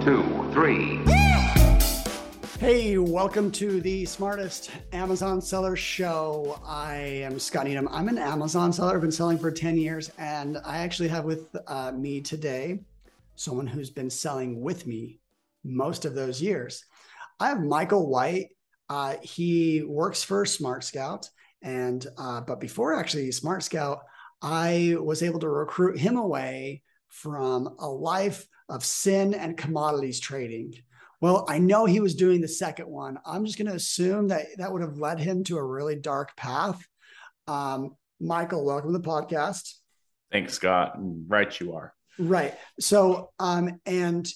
Two, three. Hey, welcome to the smartest Amazon seller show. I am Scott Needham. I'm an Amazon seller. I've been selling for 10 years, and I actually have with uh, me today someone who's been selling with me most of those years. I have Michael White. Uh, he works for SmartScout, and uh, but before actually SmartScout, I was able to recruit him away from a life of sin and commodities trading. Well, I know he was doing the second one. I'm just going to assume that that would have led him to a really dark path. Um, Michael, welcome to the podcast. Thanks, Scott. Right, you are. Right. So, um, and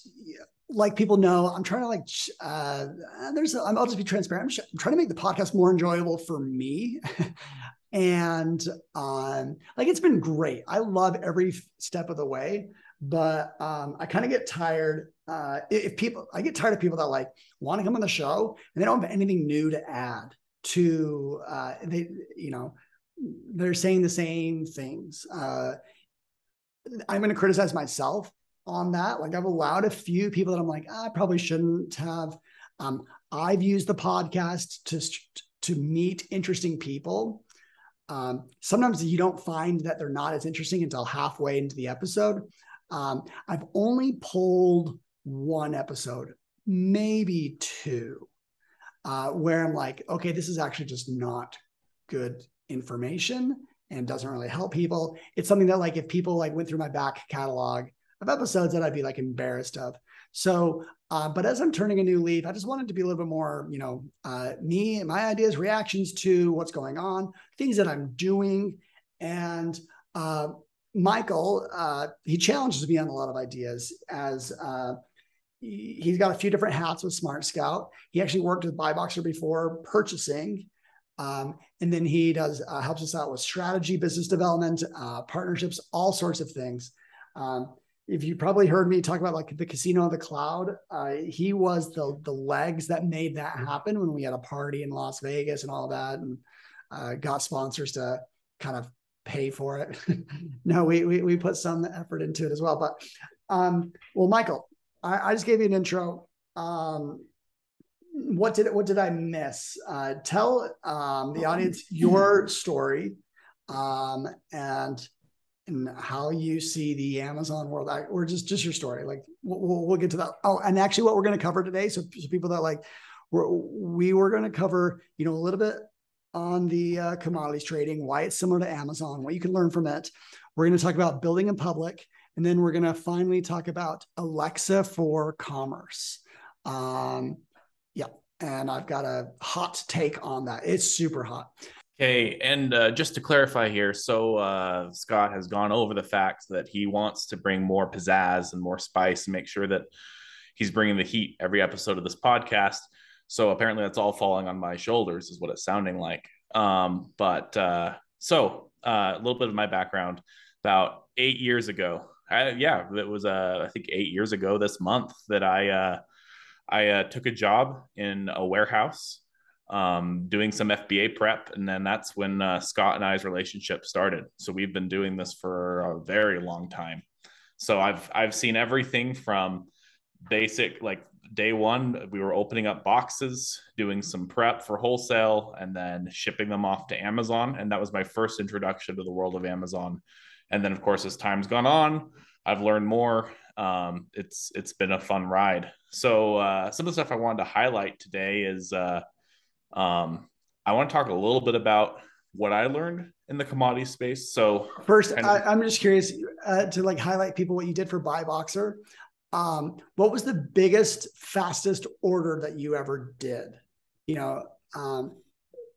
like people know, I'm trying to like, uh, there's, a, I'll just be transparent. I'm, I'm trying to make the podcast more enjoyable for me. and um, like it's been great. I love every step of the way, but um, I kind of get tired uh, if people. I get tired of people that like want to come on the show and they don't have anything new to add to. Uh, they, you know, they're saying the same things. Uh, I'm going to criticize myself on that. Like I've allowed a few people that I'm like, ah, I probably shouldn't have. Um, I've used the podcast to to meet interesting people um, sometimes you don't find that they're not as interesting until halfway into the episode. Um, I've only pulled one episode, maybe two, uh, where I'm like, okay, this is actually just not good information and doesn't really help people. It's something that like if people like went through my back catalog of episodes that I'd be like embarrassed of. So, uh, but as I'm turning a new leaf, I just wanted to be a little bit more, you know, uh, me and my ideas, reactions to what's going on, things that I'm doing. And uh, Michael, uh, he challenges me on a lot of ideas as uh, he's got a few different hats with SmartScout. He actually worked with Buyboxer before purchasing. Um, and then he does uh, helps us out with strategy, business development, partnerships, all sorts of things. Um, if you probably heard me talk about like the casino of the cloud, uh, he was the the legs that made that happen when we had a party in Las Vegas and all that, and uh, got sponsors to kind of pay for it. no, we, we we put some effort into it as well. But um, well, Michael, I, I just gave you an intro. Um, what did what did I miss? Uh, tell um, the audience your story um, and and how you see the Amazon world, or just just your story. Like we'll, we'll get to that. Oh, and actually, what we're going to cover today, so, so people that like, we're, we were going to cover, you know, a little bit on the uh, commodities trading, why it's similar to Amazon, what you can learn from it. We're going to talk about building in public, and then we're going to finally talk about Alexa for commerce. Um, yeah, and I've got a hot take on that. It's super hot. Okay, and uh, just to clarify here, so uh, Scott has gone over the fact that he wants to bring more pizzazz and more spice and make sure that he's bringing the heat every episode of this podcast. So apparently, that's all falling on my shoulders, is what it's sounding like. Um, but uh, so uh, a little bit of my background. About eight years ago, I, yeah, it was uh, I think eight years ago this month that I uh, I took a job in a warehouse um, doing some FBA prep, and then that's when uh, Scott and I's relationship started. So we've been doing this for a very long time. So I've I've seen everything from basic like day one we were opening up boxes doing some prep for wholesale and then shipping them off to amazon and that was my first introduction to the world of amazon and then of course as time's gone on i've learned more um, it's it's been a fun ride so uh, some of the stuff i wanted to highlight today is uh, um, I want to talk a little bit about what I learned in the commodity space. So first, I, am just curious uh, to like highlight people what you did for Buy Boxer. Um, what was the biggest, fastest order that you ever did? You know, um,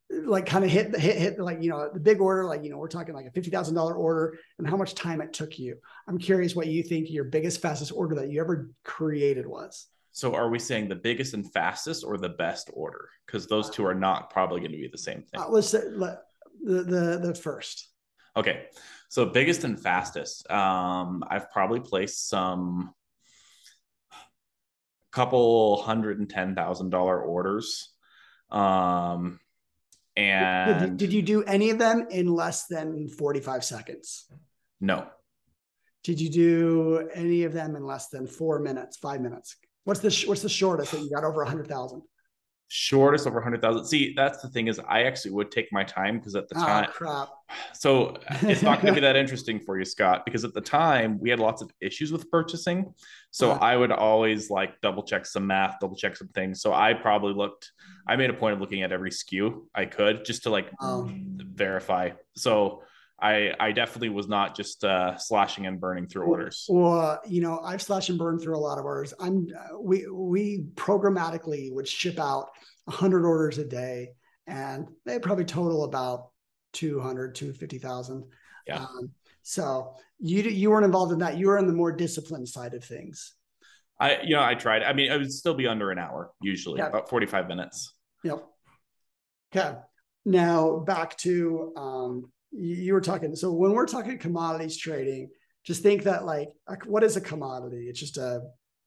like kind of hit hit hit like you know the big order, like you know we're talking like a fifty thousand dollar order, and how much time it took you. I'm curious what you think your biggest, fastest order that you ever created was. So are we saying the biggest and fastest or the best order? Because those two are not probably going to be the same thing. Uh, let's say let, the, the the first. Okay, so biggest and fastest. Um, I've probably placed some couple hundred and ten thousand dollar orders. Um, and did, did you do any of them in less than forty five seconds? No. Did you do any of them in less than four minutes, five minutes? What's the what's the shortest that you got over a hundred thousand? shortest over a 100,000. See, that's the thing is I actually would take my time because at the oh, time crap. So it's not going to be that interesting for you, Scott, because at the time we had lots of issues with purchasing. So yeah. I would always like double check some math, double check some things. So I probably looked I made a point of looking at every SKU I could just to like um, verify. So I I definitely was not just uh, slashing and burning through orders. Well, you know, I've slashed and burned through a lot of orders. I'm uh, we we programmatically would ship out 100 orders a day, and they probably total about 200 250,000. Yeah. Um, so you you weren't involved in that. You were on the more disciplined side of things. I you know I tried. I mean, it would still be under an hour usually, yeah. about 45 minutes. Yep. Okay. Now back to um, you were talking. So when we're talking commodities trading, just think that like, what is a commodity? It's just a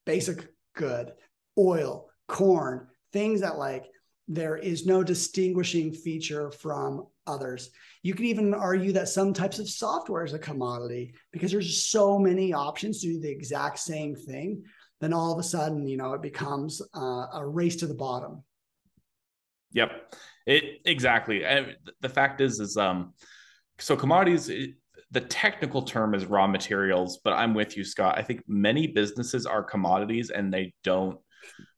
basic good, oil, corn, things that like there is no distinguishing feature from others. You can even argue that some types of software is a commodity because there's so many options to do the exact same thing. Then all of a sudden, you know, it becomes uh, a race to the bottom. Yep, it exactly. And the fact is, is um, so commodities the technical term is raw materials but i'm with you scott. I think many businesses are commodities and they don't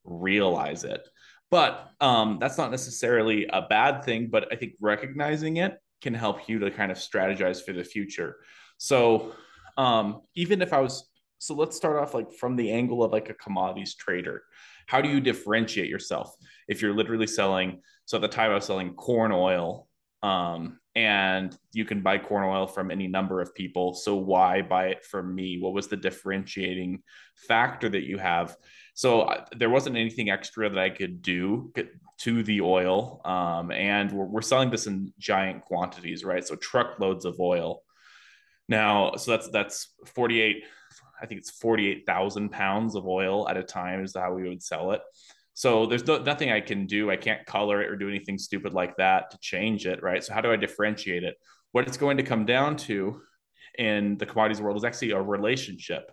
realize it. But um, that's not necessarily a bad thing but i think recognizing it can help you to kind of strategize for the future. So um, even if i was so let's start off like from the angle of like a commodities trader. How do you differentiate yourself if you're literally selling so at the time i was selling corn oil um, and you can buy corn oil from any number of people. So why buy it from me? What was the differentiating factor that you have? So uh, there wasn't anything extra that I could do to the oil, um, and we're, we're selling this in giant quantities, right? So truckloads of oil. Now, so that's that's forty eight. I think it's forty eight thousand pounds of oil at a time is how we would sell it. So there's no, nothing I can do. I can't color it or do anything stupid like that to change it, right? So how do I differentiate it? What it's going to come down to in the commodities world is actually a relationship.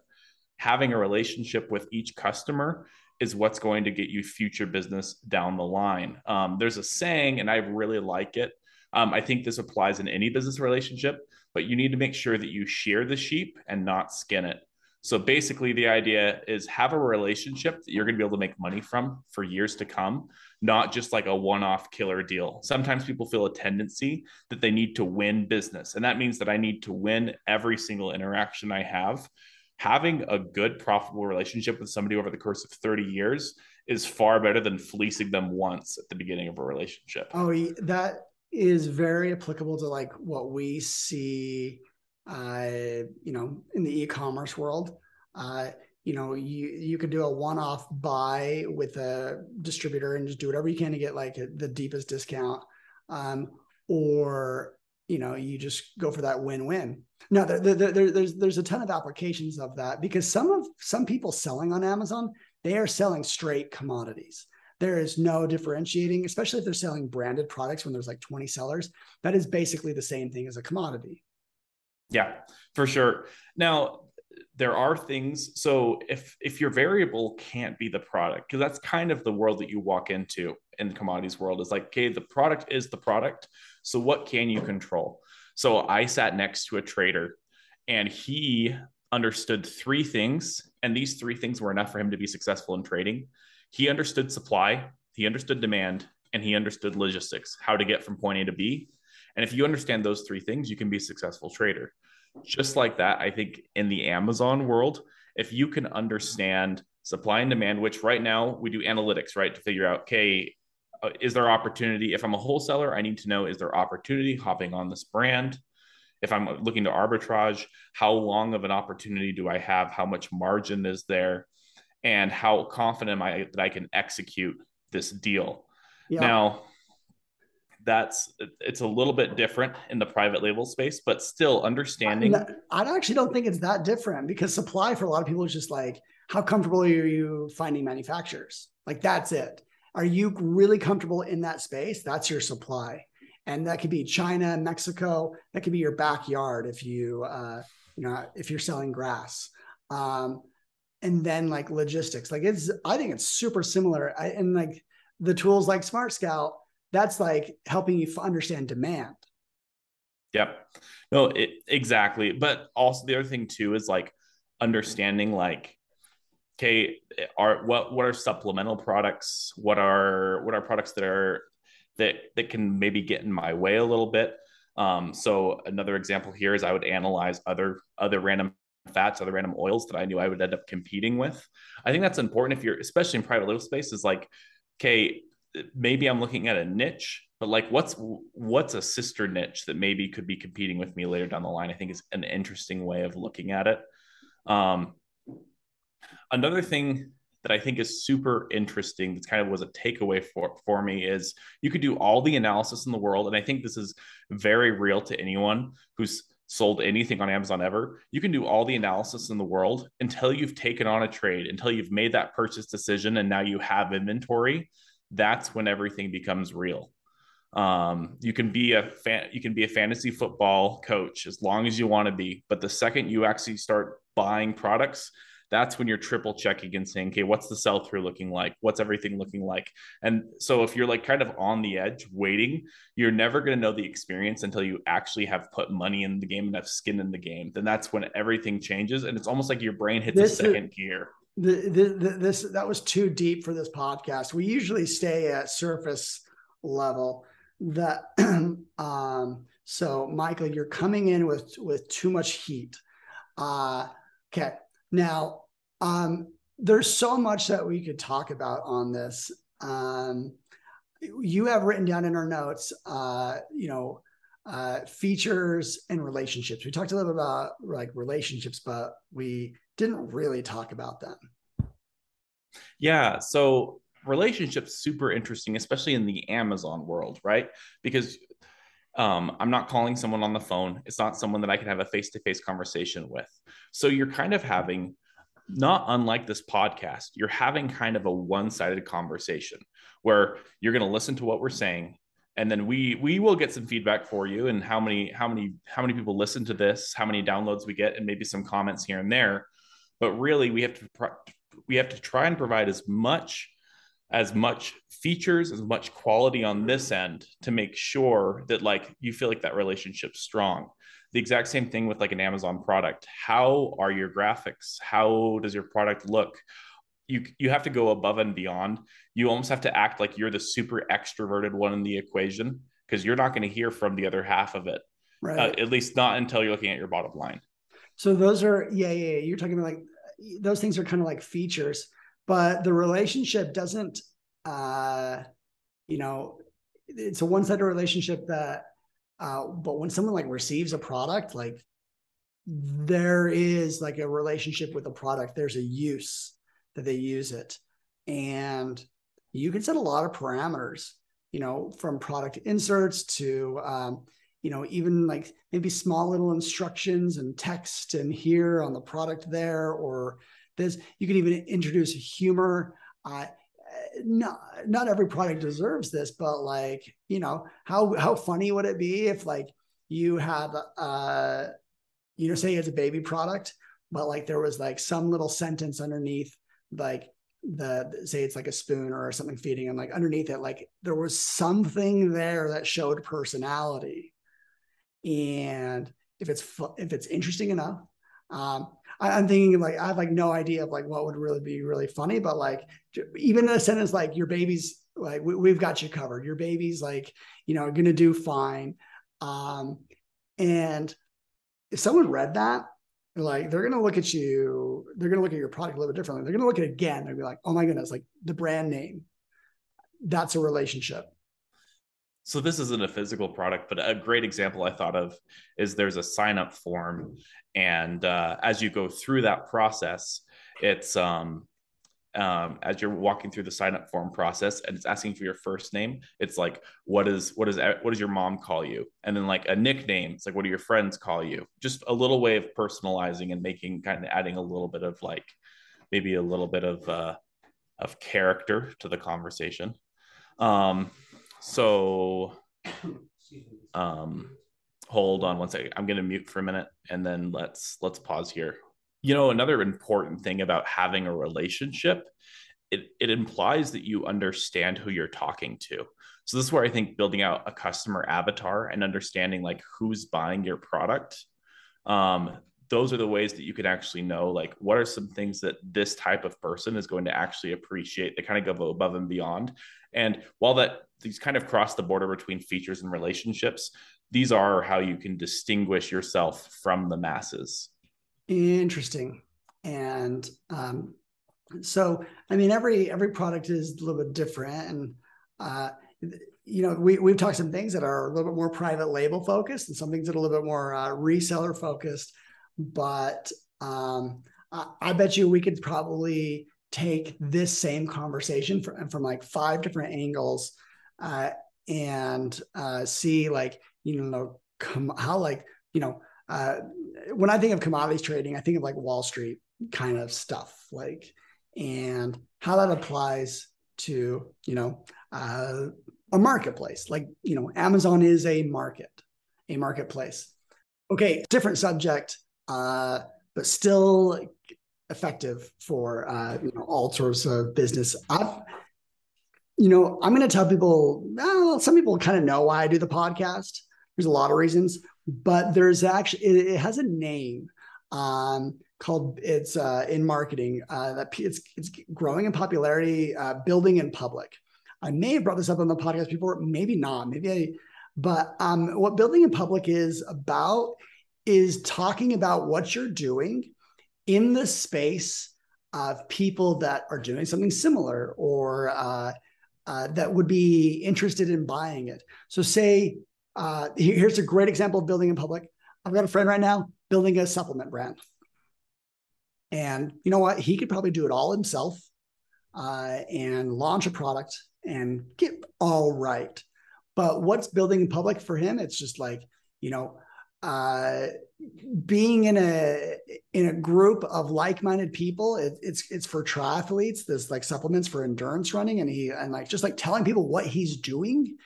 Having a relationship with each customer is what's going to get you future business down the line. Um, there's a saying, and I really like it. Um, I think this applies in any business relationship, but you need to make sure that you shear the sheep and not skin it. So basically, the idea is have a relationship that you're going to be able to make money from for years to come, not just like a one off killer deal. Sometimes people feel a tendency that they need to win business. And that means that I need to win every single interaction I have. Having a good, profitable relationship with somebody over the course of 30 years is far better than fleecing them once at the beginning of a relationship. Oh, that is very applicable to like what we see uh, you know, in the e-commerce world. Uh, you know, you you could do a one-off buy with a distributor and just do whatever you can to get like the deepest discount, um, or you know, you just go for that win-win. Now, there, there, there, there's there's a ton of applications of that because some of some people selling on Amazon they are selling straight commodities. There is no differentiating, especially if they're selling branded products when there's like 20 sellers. That is basically the same thing as a commodity. Yeah, for sure. Now, there are things so if if your variable can't be the product because that's kind of the world that you walk into in the commodities world is like okay the product is the product so what can you control? So i sat next to a trader and he understood three things and these three things were enough for him to be successful in trading. He understood supply he understood demand and he understood logistics how to get from point a to b and if you understand those three things, you can be a successful trader. Just like that, I think in the Amazon world, if you can understand supply and demand, which right now we do analytics, right, to figure out, okay, uh, is there opportunity? If I'm a wholesaler, I need to know is there opportunity hopping on this brand? If I'm looking to arbitrage, how long of an opportunity do I have? How much margin is there? And how confident am I that I can execute this deal? Yeah. Now, that's it's a little bit different in the private label space, but still understanding. I actually don't think it's that different because supply for a lot of people is just like, how comfortable are you finding manufacturers? Like that's it. Are you really comfortable in that space? That's your supply, and that could be China, Mexico. That could be your backyard if you, uh, you know, if you're selling grass. Um, and then like logistics. Like it's, I think it's super similar. I, and like the tools like SmartScout, that's like helping you understand demand. Yep. No, it, exactly. But also the other thing too is like understanding like okay are what what are supplemental products what are what are products that are that that can maybe get in my way a little bit um, so another example here is i would analyze other other random fats other random oils that i knew i would end up competing with i think that's important if you're especially in private label space is like okay maybe i'm looking at a niche but like what's what's a sister niche that maybe could be competing with me later down the line i think is an interesting way of looking at it um, another thing that I think is super interesting that kind of was a takeaway for, for me is you could do all the analysis in the world. And I think this is very real to anyone who's sold anything on Amazon ever. You can do all the analysis in the world until you've taken on a trade, until you've made that purchase decision and now you have inventory. That's when everything becomes real. Um, you can be a fan, you can be a fantasy football coach as long as you want to be, but the second you actually start buying products, that's when you're triple checking and saying, okay, what's the sell through looking like? What's everything looking like? And so if you're like kind of on the edge waiting, you're never going to know the experience until you actually have put money in the game and have skin in the game. Then that's when everything changes. And it's almost like your brain hits this a second is, gear. The, the, this that was too deep for this podcast. We usually stay at surface level. That um, so Michael, you're coming in with with too much heat. Uh, okay, now, um, there's so much that we could talk about on this. Um, you have written down in our notes, uh, you know, uh, features and relationships. We talked a little about like relationships, but we didn't really talk about them. Yeah. So relationships super interesting, especially in the Amazon world, right? Because um, I'm not calling someone on the phone. It's not someone that I can have a face to face conversation with. So you're kind of having, not unlike this podcast, you're having kind of a one sided conversation where you're going to listen to what we're saying. And then we we will get some feedback for you and how many how many how many people listen to this, how many downloads we get, and maybe some comments here and there. But really, we have to we have to try and provide as much as much features as much quality on this end to make sure that like you feel like that relationship's strong. The exact same thing with like an amazon product. How are your graphics? How does your product look? You you have to go above and beyond. You almost have to act like you're the super extroverted one in the equation because you're not going to hear from the other half of it. Right. uh, at least not until you're looking at your bottom line so those are yeah yeah, yeah. you're talking about like those things are kind of like features but the relationship doesn't uh you know it's a one-sided relationship that uh but when someone like receives a product like there is like a relationship with the product there's a use that they use it and you can set a lot of parameters you know from product inserts to um, you know even like maybe small little instructions and text and here on the product there or this. You can even introduce humor. Uh, not not every product deserves this but like you know how how funny would it be if like you have uh you know say it's a baby product but like there was like some little sentence underneath like the say it's like a spoon or something feeding and like underneath it like there was something there that showed personality and if it's if it's interesting enough um I, am thinking like I have like no idea of like what would really be really funny, but like even a sentence like your baby's like we, have got you covered. Your baby's like you know gonna do fine. Um, and if someone read that, like they're gonna look at you, they're gonna look at your product a little bit differently. They're gonna look at it again. They'll be like, oh my goodness, like the brand name. That's a relationship so this isn't a physical product but a great example i thought of is there's a sign up form. And uh, as you go through that process it's um, um, as you're walking through the sign up form process and it's asking for your first name it's like what is what is what does your mom call you? And then like a nickname it's like what do your friends call you? Just a little way of personalizing and making kind of adding a little bit of like maybe a little bit of uh, of character to the conversation. Um so um hold on one second i'm going to mute for a minute and then let's let's pause here you know, another important thing about having a relationship, it, it implies that you understand who you're talking to. So this is where I think building out a customer avatar and understanding like who's buying your product. Um, those are the ways that you can actually know like what are some things that this type of person is going to actually appreciate they kind of go above and beyond. And while that these kind of cross the border between features and relationships these are how you can distinguish yourself from the masses. Interesting. And um, so i mean every every product is a little bit different. And uh, you know we, we've talked some things that are a little bit more private label focused and some things that are a little bit more uh, reseller focused but um, I, I, bet you we could probably take this same conversation from, from like five different angles uh, and uh, see like you know how like you know uh, when I think of commodities trading, I think of like Wall Street kind of stuff, like and how that applies to you know uh, a marketplace. Like you know, Amazon is a market, a marketplace. Okay, different subject, uh, but still effective for uh, you know all sorts of business. I've you know, I'm going to tell people. Well, some people kind of know why I do the podcast. There's a lot of reasons, but there's actually it, it has a name um, called it's uh, in marketing uh, that it's it's growing in popularity, uh, building in public. I may have brought this up on the podcast before, maybe not, maybe I. But um, what building in public is about is talking about what you're doing in the space of people that are doing something similar or uh, uh, that would be interested in buying it. So, say, uh, here's a great example of building in public. I've got a friend right now building a supplement brand. And you know what? He could probably do it all himself uh, and launch a product and get all right. But what's building in public for him? It's just like, you know, uh, being in a in a group of like-minded people it, it's it's for triathletes. There's like supplements for endurance running and he and like just like telling people what he's doing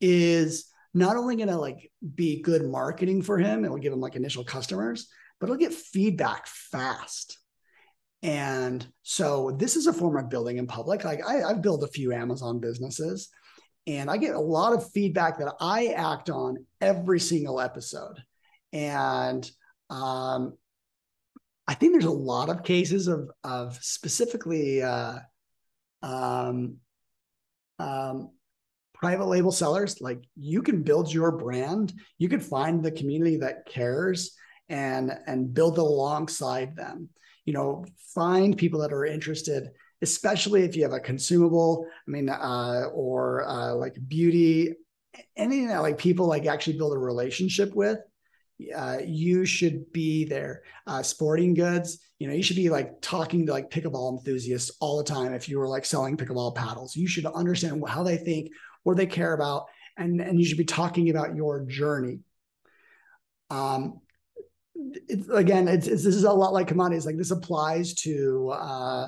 is not only going to like be good marketing for him it will give him like initial customers but it'll get feedback fast. And so this is a form of building in public. Like I, i've built a few amazon businesses and I get a lot of feedback that I act on every single episode. And um, I think there's a lot of cases of of specifically uh, um, um, private label sellers. Like you can build your brand, you can find the community that cares and and build alongside them. You know, find people that are interested especially if you have a consumable, I mean, uh, or uh, like beauty, anything that like people like actually build a relationship with, uh, you should be there. Uh, sporting goods, you know, you should be like talking to like pickleball enthusiasts all the time. If you were like selling pickleball paddles, you should understand how they think, what they care about, and and you should be talking about your journey. Um, it's, again, it's, it's, this is a lot like commodities. Like this applies to uh,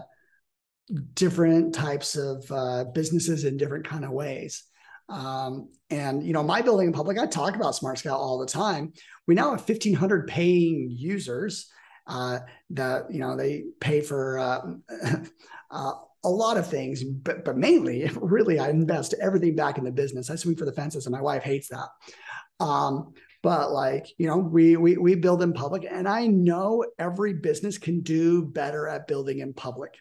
different types of uh, businesses in different kind of ways. Um, and you know, my building in public, I talk about SmartScout all the time. We now have 1,500 paying users uh, that you know they pay for uh, uh, a lot of things, but but mainly, really, I invest everything back in the business. I swing for the fences, and my wife hates that. Um, but like you know, we we we build in public, and I know every business can do better at building in public.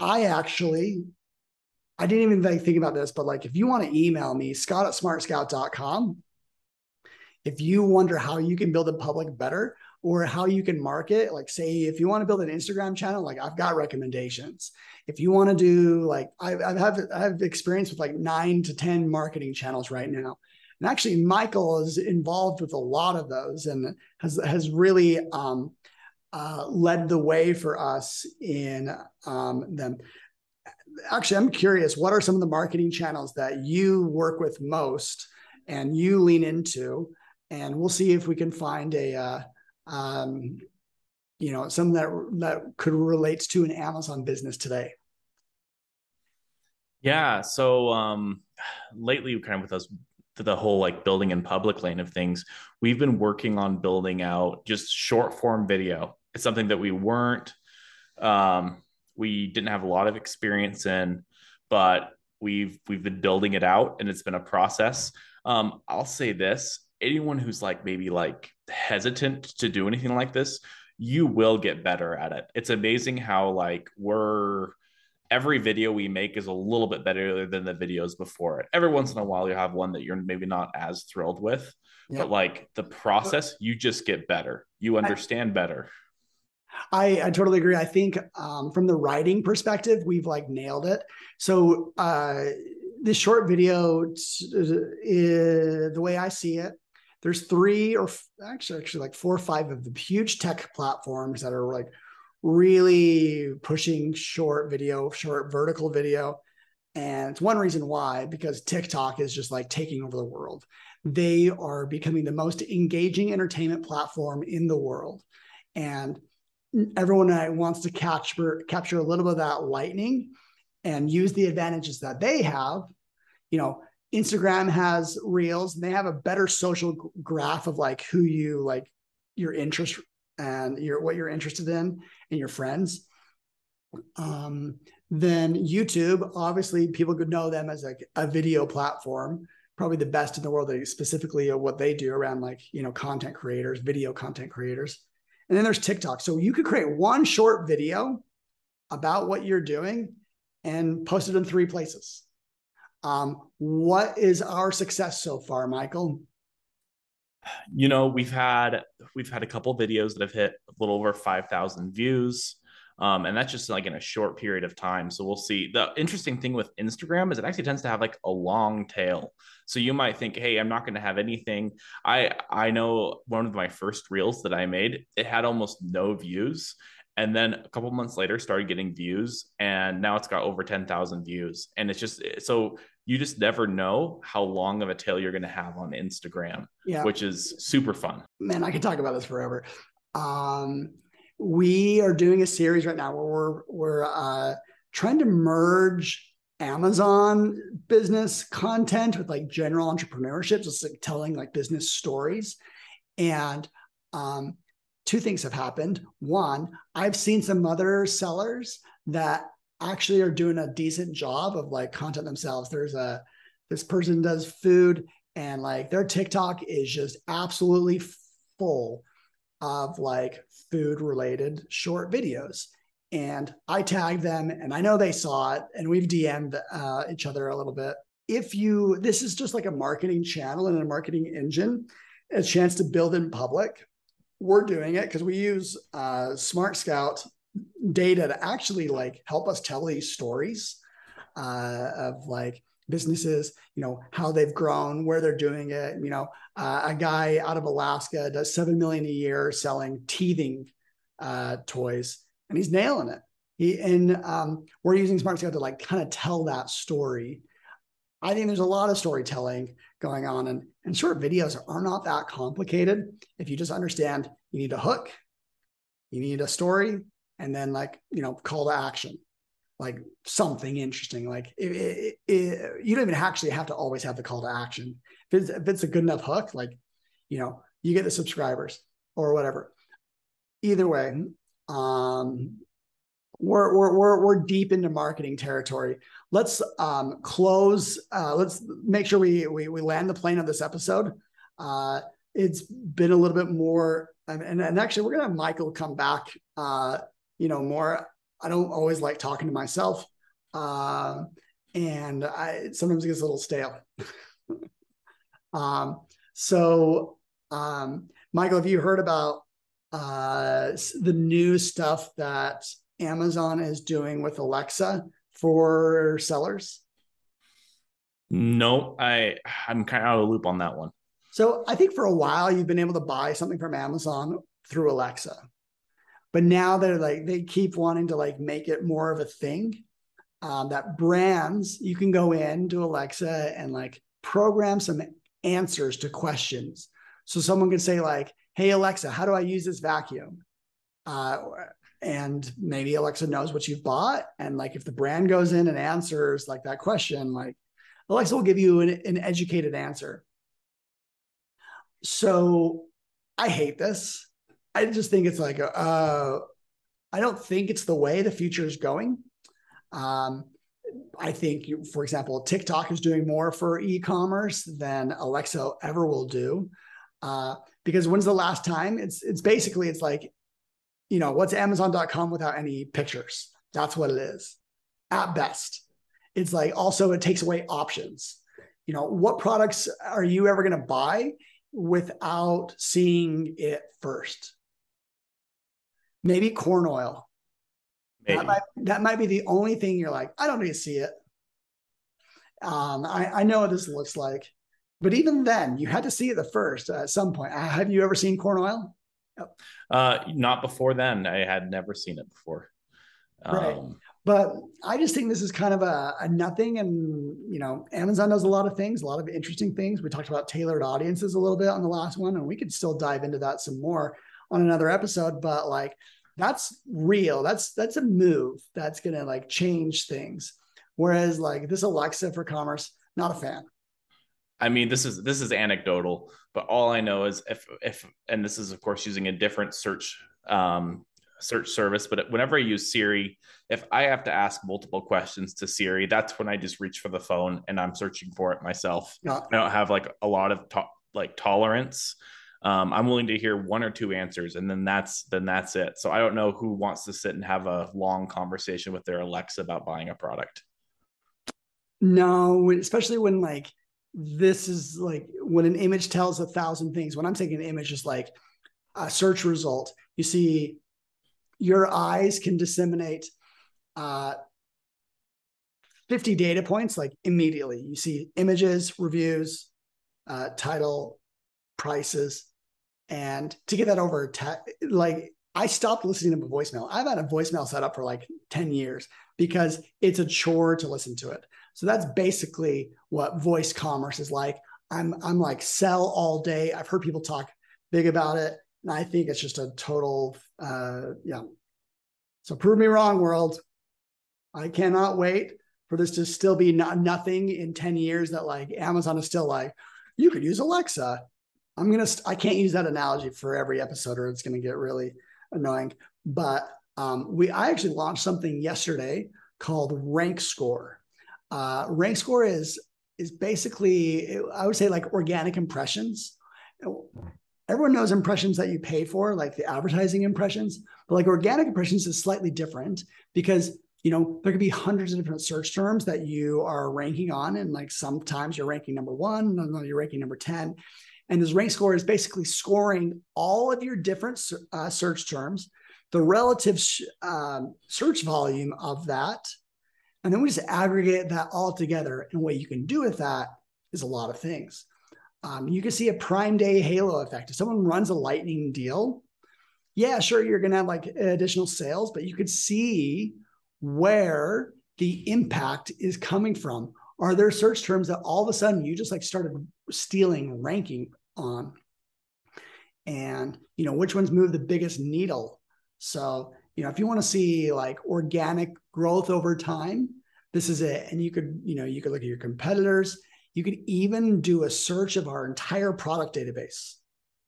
I actually, I didn't even like, think about this, but like if you want to email me, scott at smartscout.com, if you wonder how you can build a public better or how you can market, like say if you want to build an Instagram channel, like I've got recommendations. If you want to do like I, I have I have experience with like nine to ten marketing channels right now. And actually, Michael is involved with a lot of those and has has really um, uh, led the way for us in um, them. Actually, I'm curious, what are some of the marketing channels that you work with most and you lean into? And we'll see if we can find a, uh, um, you know, something that that could relate to an Amazon business today. Yeah. So um, lately, kind of with us the whole like building in public lane of things, we've been working on building out just short form video it's something that we weren't um, we didn't have a lot of experience in, but we've we've been building it out and it's been a process. Um, I'll say this: anyone who's like maybe like hesitant to do anything like this, you will get better at it. It's amazing how like we're every video we make is a little bit better than the videos before it. Every once in a while, you have one that you're maybe not as thrilled with, yeah. but like the process, you just get better. You understand I, better. I, I totally agree. I think um, from the writing perspective, we've like nailed it. So uh, this short video, is, the way I see it, there's three or actually actually like four or five of the huge tech platforms that are like really pushing short video, short vertical video. And it's one reason why, because TikTok is just like taking over the world. They are becoming the most engaging entertainment platform in the world. And everyone wants to capture capture a little bit of that lightning and use the advantages that they have. You know, Instagram has reels and they have a better social graph of like who you like your interest and your what you're interested in and your friends. Um, then YouTube, obviously, people could know them as like a video platform, probably the best in the world, specifically of what they do around like you know content creators, video content creators. And then there's TikTok. So you could create one short video about what you're doing and post it in three places. Um, what is our success so far, Michael? You know, we've had we've had a couple videos that have hit a little over five thousand views. Um, and that's just like in a short period of time. So we'll see. The interesting thing with Instagram is it actually tends to have like a long tail. So you might think, hey, I'm not going to have anything. I I know one of my first reels that I made, it had almost no views. And then a couple months later started getting views and now it's got over 10,000 views. And it's just so you just never know how long of a tail you're going to have on Instagram, yeah. which is super fun. Man, I could talk about this forever. Um, we are doing a series right now where we're we're uh, trying to merge Amazon business content with like general entrepreneurship, just like telling like business stories. And um, two things have happened. One, I've seen some other sellers that actually are doing a decent job of like content themselves. There's a this person does food and like their TikTok is just absolutely full of like food related short videos. And I tagged them and I know they saw it and we've DM'd uh, each other a little bit. If you, this is just like a marketing channel and a marketing engine, a chance to build in public. We're doing it because we use uh, SmartScout data to actually like help us tell these stories uh, of like businesses, you know, how they've grown, where they're doing it. You know, uh, a guy out of Alaska does seven million a year selling teething uh, toys, and he's nailing it. He and um, we're using SmartScout to like kind of tell that story. I think there's a lot of storytelling going on, and and short videos are not that complicated if you just understand. You need a hook, you need a story, and then like you know call to action like something interesting. Like it, it, it, you don't even actually have to always have the call to action. If it's, if it's a good enough hook, like, you know, you get the subscribers or whatever. Either way, um, we're, we're, we're, we're deep into marketing territory. Let's um, close. Uh, let's make sure we, we, we land the plane of this episode. Uh, it's been a little bit more, and, and actually we're going to have Michael come back, uh, you know, more I don't always like talking to myself. Uh, and I sometimes it gets a little stale. um, so, um, Michael, have you heard about uh, the new stuff that Amazon is doing with Alexa for sellers? No, I I'm kind of out of the loop on that one. So I think for a while you've been able to buy something from Amazon through Alexa but now they're like they keep wanting to like make it more of a thing um, that brands you can go in to alexa and like program some answers to questions. So someone can say like hey alexa how do i use this vacuum? Uh, and maybe alexa knows what you've bought and like if the brand goes in and answers like that question like alexa will give you an, an educated answer. So i hate this I just think it's like, uh, I don't think it's the way the future is going. Um, I think, for example, TikTok is doing more for e-commerce than Alexa ever will do. Uh, because when's the last time? It's it's basically it's like, you know, what's Amazon.com without any pictures? That's what it is, at best. It's like also it takes away options. You know, what products are you ever going to buy without seeing it first? Maybe corn oil. That might, that might be the only thing you're like, I don't need to see it. Um, I, I know what this looks like. But even then, you had to see it the first uh, at some point. Uh, have you ever seen corn oil? Uh, not before then. I had never seen it before. Right. Um, but I just think this is kind of a, a, nothing. And, you know, Amazon does a lot of things, a lot of interesting things. We talked about tailored audiences a little bit on the last one, and we could still dive into that some more on another episode. But like, that's real. That's that's a move that's gonna like change things. Whereas like this Alexa for commerce, not a fan. I mean, this is this is anecdotal, but all I know is if if and this is of course using a different search um, search service, but whenever I use Siri, if I have to ask multiple questions to Siri, that's when I just reach for the phone and I'm searching for it myself. Yeah. I don't have like a lot of to- like tolerance. Um, I'm willing to hear one or two answers, and then that's then that's it. So I don't know who wants to sit and have a long conversation with their Alexa about buying a product. No, especially when like this is like when an image tells a thousand things. When I'm taking an image, is like a search result. You see, your eyes can disseminate uh, 50 data points like immediately. You see images, reviews, uh, title, prices, and to get that over, te- like I stopped listening to a voicemail. I've had a voicemail set up for like 10 years because it's a chore to listen to it. So that's basically what voice commerce is like. I'm I'm like sell all day. I've heard people talk big about it, and I think it's just a total uh, yeah. So prove me wrong, world. I cannot wait for this to still be not nothing in 10 years that like Amazon is still like, you could use Alexa. I'm gonna I can't use that analogy for every episode or it's gonna get really annoying. But um, we I actually launched something yesterday called Rank Score. Uh, rank score is is basically I would say like organic impressions. Everyone knows impressions that you pay for, like the advertising impressions, but like organic impressions is slightly different because you know there could be hundreds of different search terms that you are ranking on, and like sometimes you're ranking number one, you're ranking number ten, and this rank score is basically scoring all of your different uh, search terms, the relative sh- um, search volume of that, and then we just aggregate that all together. And what you can do with that is a lot of things. Um, you can see a prime day halo effect. If someone runs a lightning deal, yeah, sure, you're going to have like additional sales, but you could see where the impact is coming from. Are there search terms that all of a sudden you just like started stealing ranking on? And, you know, which ones move the biggest needle? So you know, if you want to see like organic growth over time, this is it. And you could, you know, you could look at your competitors. You could even do a search of our entire product database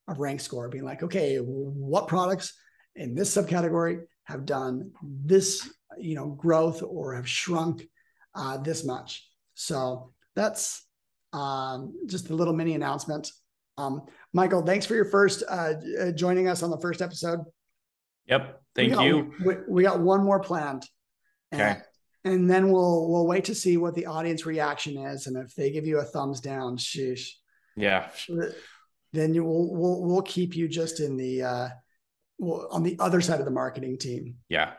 of rank score, being like, okay, what products in this subcategory have done this, you know, growth or have shrunk uh, this much. So that's um, just a little mini announcement. Um, Michael, thanks for your first uh, joining us on the first episode. Yep. Thank we you. We, we, got one more planned. Okay. And, and, then we'll we'll wait to see what the audience reaction is, and if they give you a thumbs down, sheesh. Yeah. Then you will we'll we'll keep you just in the uh, well, on the other side of the marketing team. Yeah.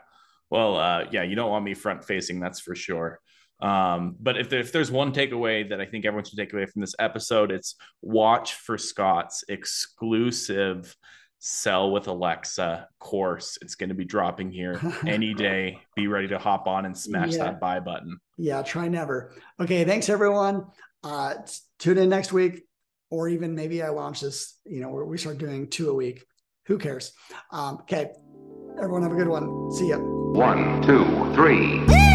Well, uh, yeah, you don't want me front facing, that's for sure. Um, but if, there, if there's one takeaway that I think everyone should take away from this episode, it's watch for Scott's exclusive sell with Alexa course. It's going to be dropping here any day. Be ready to hop on and smash yeah. that buy button. Yeah, try never. Okay, thanks everyone. Uh, tune in next week, or even maybe I launch this. You know, where we start doing two a week. Who cares? Um, okay, everyone have a good one. See ya. One, two, three.